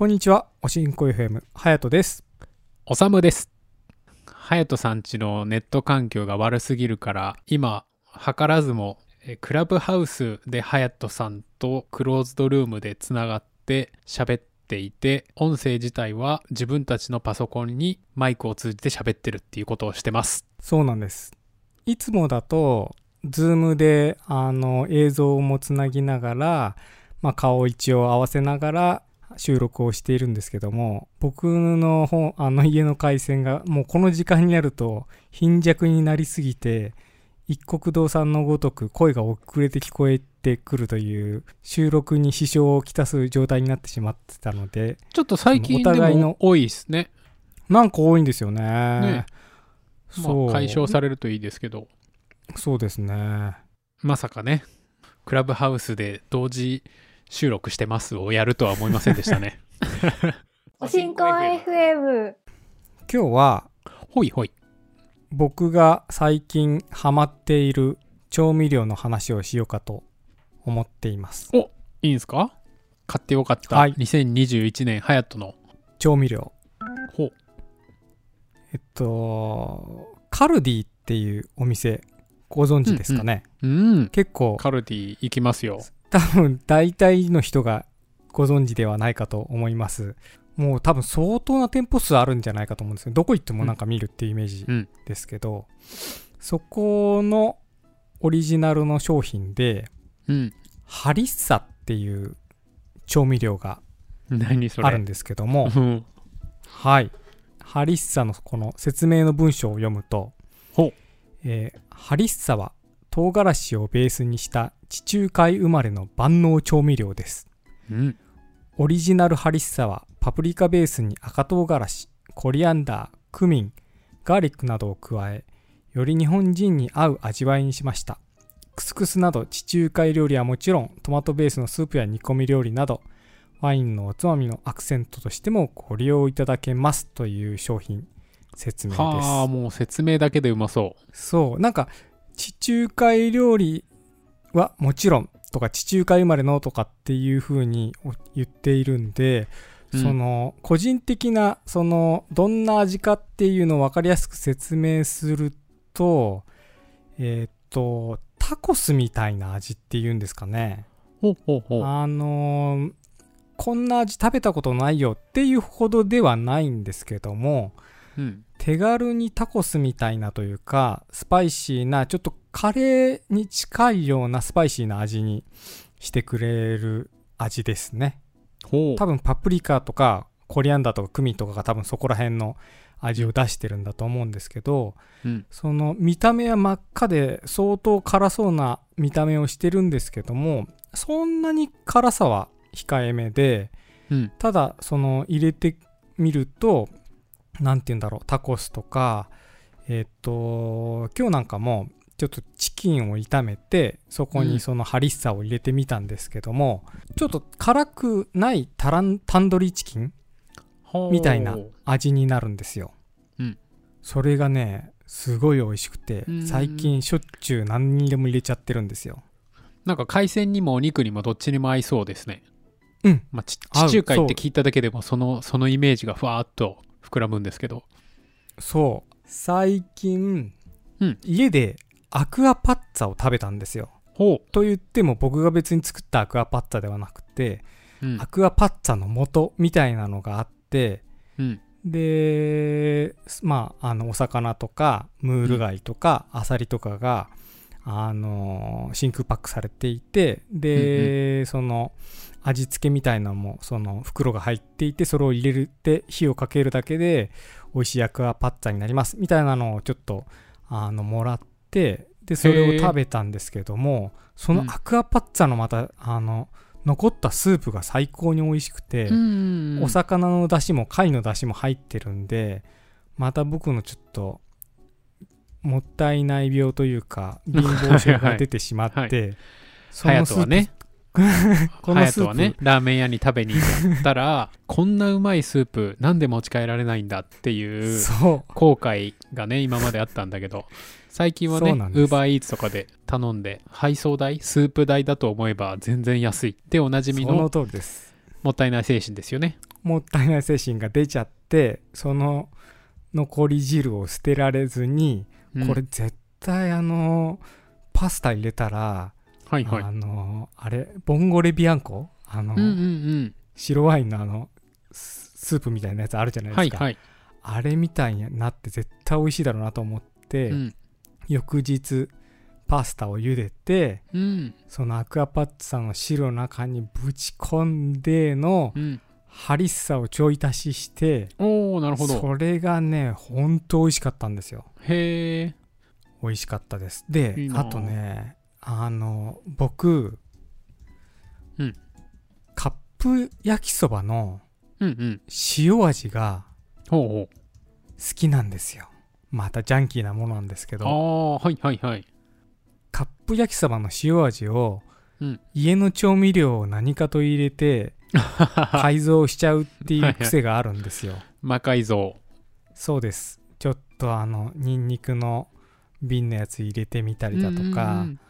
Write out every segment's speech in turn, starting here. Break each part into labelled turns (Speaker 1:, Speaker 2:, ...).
Speaker 1: こんにちは、おしんこ FM、はやとです。
Speaker 2: おさむです。はやとさんちのネット環境が悪すぎるから、今、図らずも、えクラブハウスではやとさんとクローズドルームでつながって喋っていて、音声自体は自分たちのパソコンにマイクを通じて喋ってるっていうことをしてます。
Speaker 1: そうなんです。いつもだと、ズームで、あの、映像もつなぎながら、まあ、顔を一応合わせながら収録をしているんですけども、僕の本、あの家の回線が、もうこの時間になると、貧弱になりすぎて、一国道さんのごとく声が遅れて聞こえてくるという収録に支障をきたす状態になってしまってたので、
Speaker 2: ちょっと最近で
Speaker 1: お互いの
Speaker 2: も多いですね。
Speaker 1: なんか多いんですよね。
Speaker 2: ね
Speaker 1: そう、
Speaker 2: まあ、解消されるといいですけど、
Speaker 1: そうですね。
Speaker 2: まさかね、クラブハウスで同時収録してますをやるとは思いませんでしたね。
Speaker 3: おしんこ FM。
Speaker 1: 今日は
Speaker 2: ほいほい。
Speaker 1: 僕が最近ハマっている調味料の話をしようかと思っています。
Speaker 2: いいんですか？買ってよかった。
Speaker 1: はい
Speaker 2: 2021年ハヤトの。
Speaker 1: 調味料。
Speaker 2: ほう。
Speaker 1: えっと、カルディっていうお店ご存知ですかね、
Speaker 2: うん。
Speaker 1: 結構
Speaker 2: カルディ行きますよ。
Speaker 1: 多分大体の人がご存知ではないかと思います。もう多分相当な店舗数あるんじゃないかと思うんですけど、どこ行ってもなんか見るっていうイメージ
Speaker 2: うん。
Speaker 1: ですけど、そこのオリジナルの商品で、
Speaker 2: うん。
Speaker 1: ハリッサっていう調味料が。あるんですけども、
Speaker 2: うん。
Speaker 1: はい。ハリッサのこの説明の文章を読むと、えーハリッサは唐辛子をベースにした地中海生まれの万能調味料です。
Speaker 2: うん。
Speaker 1: オリジナルハリッサはパプリカベースに赤唐辛子、コリアンダー、クミン、ガーリックなどを加え、より日本人に合う味わいにしました。クスクスなど地中海料理はもちろん、トマトベースのスープや煮込み料理など、ワインのおつまみのアクセントとしてもご利用いただけますという商品説明です。
Speaker 2: はあ、もう説明だけでうまそ
Speaker 1: そう、なんか地中海料理はもちろんとか地中海生まれのとかっていう風に言っているんで、
Speaker 2: うん
Speaker 1: その個人的なそのどんな味かっていうのを分かりやすく説明するとえーっとタコスみたいな味っていうんですかね
Speaker 2: う。ほうほうほう。
Speaker 1: あのーこんな味食べたことないよっていうほどではないんですけども
Speaker 2: うん。
Speaker 1: 手軽にタコスみたいなというかスパイシーなちょっとカレーに近いようなスパイシーな味にしてくれる味ですね。多分パプリカとかコリアンダーとかクミンとかが多分そこら辺の味を出してるんだと思うんですけど
Speaker 2: うん。
Speaker 1: その見た目は真っ赤で相当辛そうな見た目をしてるんですけどもそんなに辛さは控えめで
Speaker 2: うん。
Speaker 1: ただその入れてみると何て言うんだろうタコスとかえっ、と今日なんかもちょっとチキンを炒めてそこ
Speaker 2: うん。
Speaker 1: にそのハリッサを入れてみたんですけども、ちょっと辛くないタランタンドリーチキンみたいな味になるんですよ、
Speaker 2: うん。
Speaker 1: それがねすごい美味しくて
Speaker 2: うん。
Speaker 1: 最近しょっちゅう何にでも入れちゃってるんですよ。
Speaker 2: なんか海鮮にもお肉にもどっちにも合いそうですね。
Speaker 1: うん。
Speaker 2: まあ、地中海って聞いただけでもそのそのイメージがふわーっと膨らむんですけど。
Speaker 1: そう。最近、
Speaker 2: うん。
Speaker 1: 家でアクアパッツァを食べたんですよ
Speaker 2: ほ
Speaker 1: と言っても僕が別に作ったアクアパッツァではなくて、
Speaker 2: う。うん
Speaker 1: ア。クアパッツァの素みたいなのがあって
Speaker 2: うん。
Speaker 1: でまああのお魚とかムール貝とかアサリとかが、あの真空パックされていてで、その味付けみたいなのもその袋が入っていてそれを入れて火をかけるだけで美味しいアクアパッツァになりますみたいなのをちょっとあのもらってでそれを食べたんですけどもそのアクアパッツァのまたあの残ったスープが最高に美味しくて、
Speaker 2: うん
Speaker 1: お魚の出汁も貝の出汁も入ってるんでまた僕のちょっともったいない病というか貧乏症が出てしまって、
Speaker 2: はいは
Speaker 1: そ
Speaker 2: ハヤ
Speaker 1: のスープ
Speaker 2: ね、
Speaker 1: こ
Speaker 2: ハ
Speaker 1: のスープ
Speaker 2: ヤトはね、ラーメン屋に食べに行ったら、こんなうまいスープ、なんで持ち帰られないんだっていう後悔がね、今まであったんだけど、最近はね、ウーバーイーツとかで頼んで、配送代、スープ代だと思えば全然安い。で、おなじみ
Speaker 1: その
Speaker 2: の
Speaker 1: 通りです
Speaker 2: もったいない精神ですよね。
Speaker 1: もったいない精神が出ちゃってその残り汁を捨てられずに、
Speaker 2: うん
Speaker 1: これ絶対あのパスタ入れたら、
Speaker 2: はいはい。
Speaker 1: あのあれボンゴレビアンコ？あの、
Speaker 2: うんうん
Speaker 1: 白ワインのあのススープみたいなやつあるじゃな
Speaker 2: うん。
Speaker 1: いですか、
Speaker 2: はいはい。
Speaker 1: あれみたいになって絶対美味しいだろうなと思って、
Speaker 2: うん。
Speaker 1: 翌日パスタを茹でて
Speaker 2: うん。
Speaker 1: そのアクアパッツァの汁の中にぶち込んでの
Speaker 2: うん。
Speaker 1: ハリッサをちょい足しして
Speaker 2: おー、なるほど。
Speaker 1: それがねほんと美味しかったんですよ
Speaker 2: へえ。
Speaker 1: 美味しかったですであとねあの僕、
Speaker 2: うん。
Speaker 1: カップ焼きそばの。塩味が。好きなんですよ。またジャンキーなものなんですけ
Speaker 2: あ
Speaker 1: ど。
Speaker 2: あ、はいはいはい。
Speaker 1: カップ焼きそばの塩味を、
Speaker 2: うん。
Speaker 1: 家の調味料を何かと入れて 改造しちゃうっていう癖があるんですよ。
Speaker 2: 魔改造。
Speaker 1: そうです。ちょっとあのニンニクの瓶のやつ入れてみたりだと
Speaker 2: うんうん
Speaker 1: か
Speaker 2: うん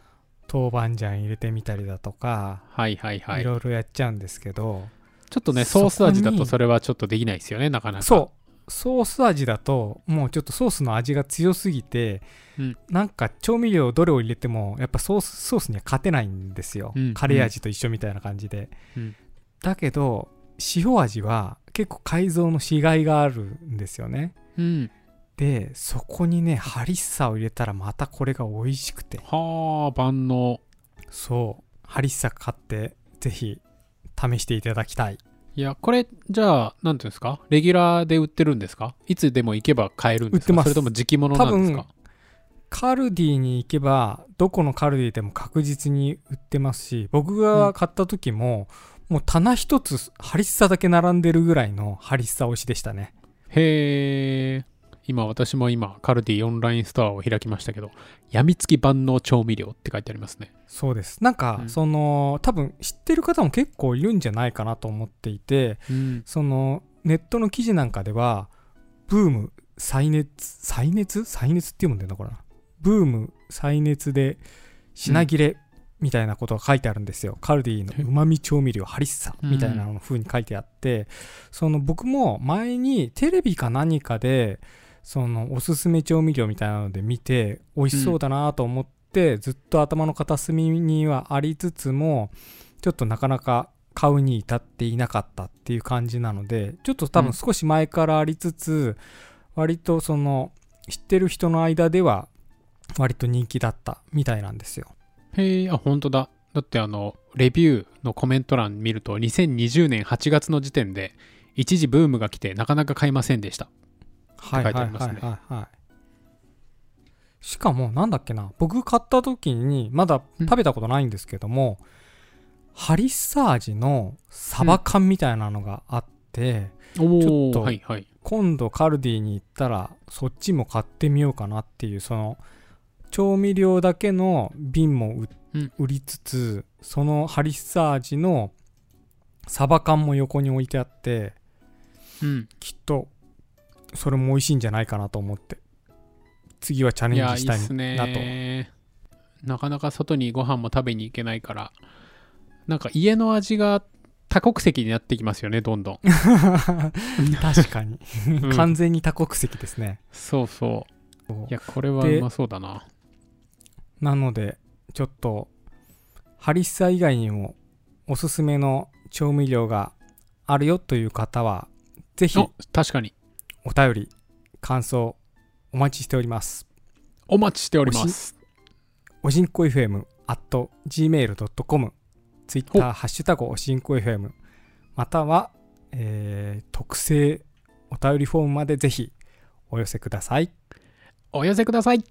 Speaker 1: 豆板醤入れてみたりだとか、
Speaker 2: はいはいはい。い。
Speaker 1: ろいろやっちゃうんですけど
Speaker 2: ちょっとね、ソース味だとそれはちょっとできないですよね、なかなか。
Speaker 1: そう。ソース味だともうちょっとソースの味が強すぎて、
Speaker 2: うん。
Speaker 1: なんか調味料どれを入れてもやっぱソースソースには勝てないんですよ、
Speaker 2: うん。
Speaker 1: カレー味と一緒みたいな感じで、
Speaker 2: うん。
Speaker 1: だけど塩味は結構改造のしがいがあるんですよね。
Speaker 2: うん。
Speaker 1: でそこにねハリッサを入れたらまたこれが美味しくて。
Speaker 2: はあ、万能。
Speaker 1: そう。ハリッサ買ってぜひ試していただきたい。
Speaker 2: いや、これ、じゃあ、なんていうんですか？レギュラーで売ってるんですか？いつでも行けば買えるんですか？
Speaker 1: 売ってます。
Speaker 2: それとも時期物なんですか？
Speaker 1: カルディに行けばどこのカルディでも確実に売ってますし僕が買った時も、もう棚一つハリッサだけ並んでるぐらいのハリッサ推しでしたね。
Speaker 2: へえ。今、私も今、カルディオンラインストアを開きましたけど、やみつき万能調味料って書いてありますね。
Speaker 1: そうです。なんか、
Speaker 2: うん。
Speaker 1: その多分知ってる方も結構いるんじゃないかなと思っていて
Speaker 2: うん。
Speaker 1: そのネットの記事なんかではブーム再熱再熱？再熱って読むんだよなこれな。ブーム再熱で品切れみたいなことが書いてあるんですよ、カルディのうまみ調味料ハリッサみたいなの風に書いてあって、その僕も前にテレビか何かでそのおすすめ調味料みたいなので見て美味しそうだなと思って、ずっと頭の片隅にはありつつもちょっとなかなか買うに至っていなかったっていう感じなのでちょっと多分少し前からありつつ、割とその知ってる人の間では割と人気だったみたいなんですよ
Speaker 2: へえ、あ、本当だ。だってあの、レビューのコメント欄見ると、2020年8月の時点で、一時ブームが来て、なかなか買いませんでした。
Speaker 1: はい
Speaker 2: 書いてありますね。
Speaker 1: はいはいはいしかもなんだっけな僕買った時にまだ食べたことないんですけども、ハリッサ味のサバ缶みたいなのがあって、
Speaker 2: お
Speaker 1: ちょっと
Speaker 2: はいはい。
Speaker 1: 今度カルディに行ったらそっちも買ってみようかなっていうその調味料だけの瓶も売,、りつつそのハリッサ味のサバ缶も横に置いてあって
Speaker 2: うん。
Speaker 1: きっとそれも美味しいんじゃないかなと思って次はチャレンジしたいなと
Speaker 2: ね。なかなか外にご飯も食べに行けないから、なんか家の味が多国籍になってきますよね、どんどん。
Speaker 1: 確かに、
Speaker 2: うん
Speaker 1: 完全に多国籍ですね
Speaker 2: そうそう。いや、これは
Speaker 1: で
Speaker 2: うまそうだな。
Speaker 1: なのでちょっとハリッサ以外にもおすすめの調味料があるよという方はぜひ
Speaker 2: お確かに。
Speaker 1: お便り感想お待ちしております
Speaker 2: お待ちしております。
Speaker 1: おしんこ FM at gmail.com ツイッターハッシュタグおしんこ FM または、えー特製お便りフォームまでぜひお寄せください
Speaker 2: お寄せください。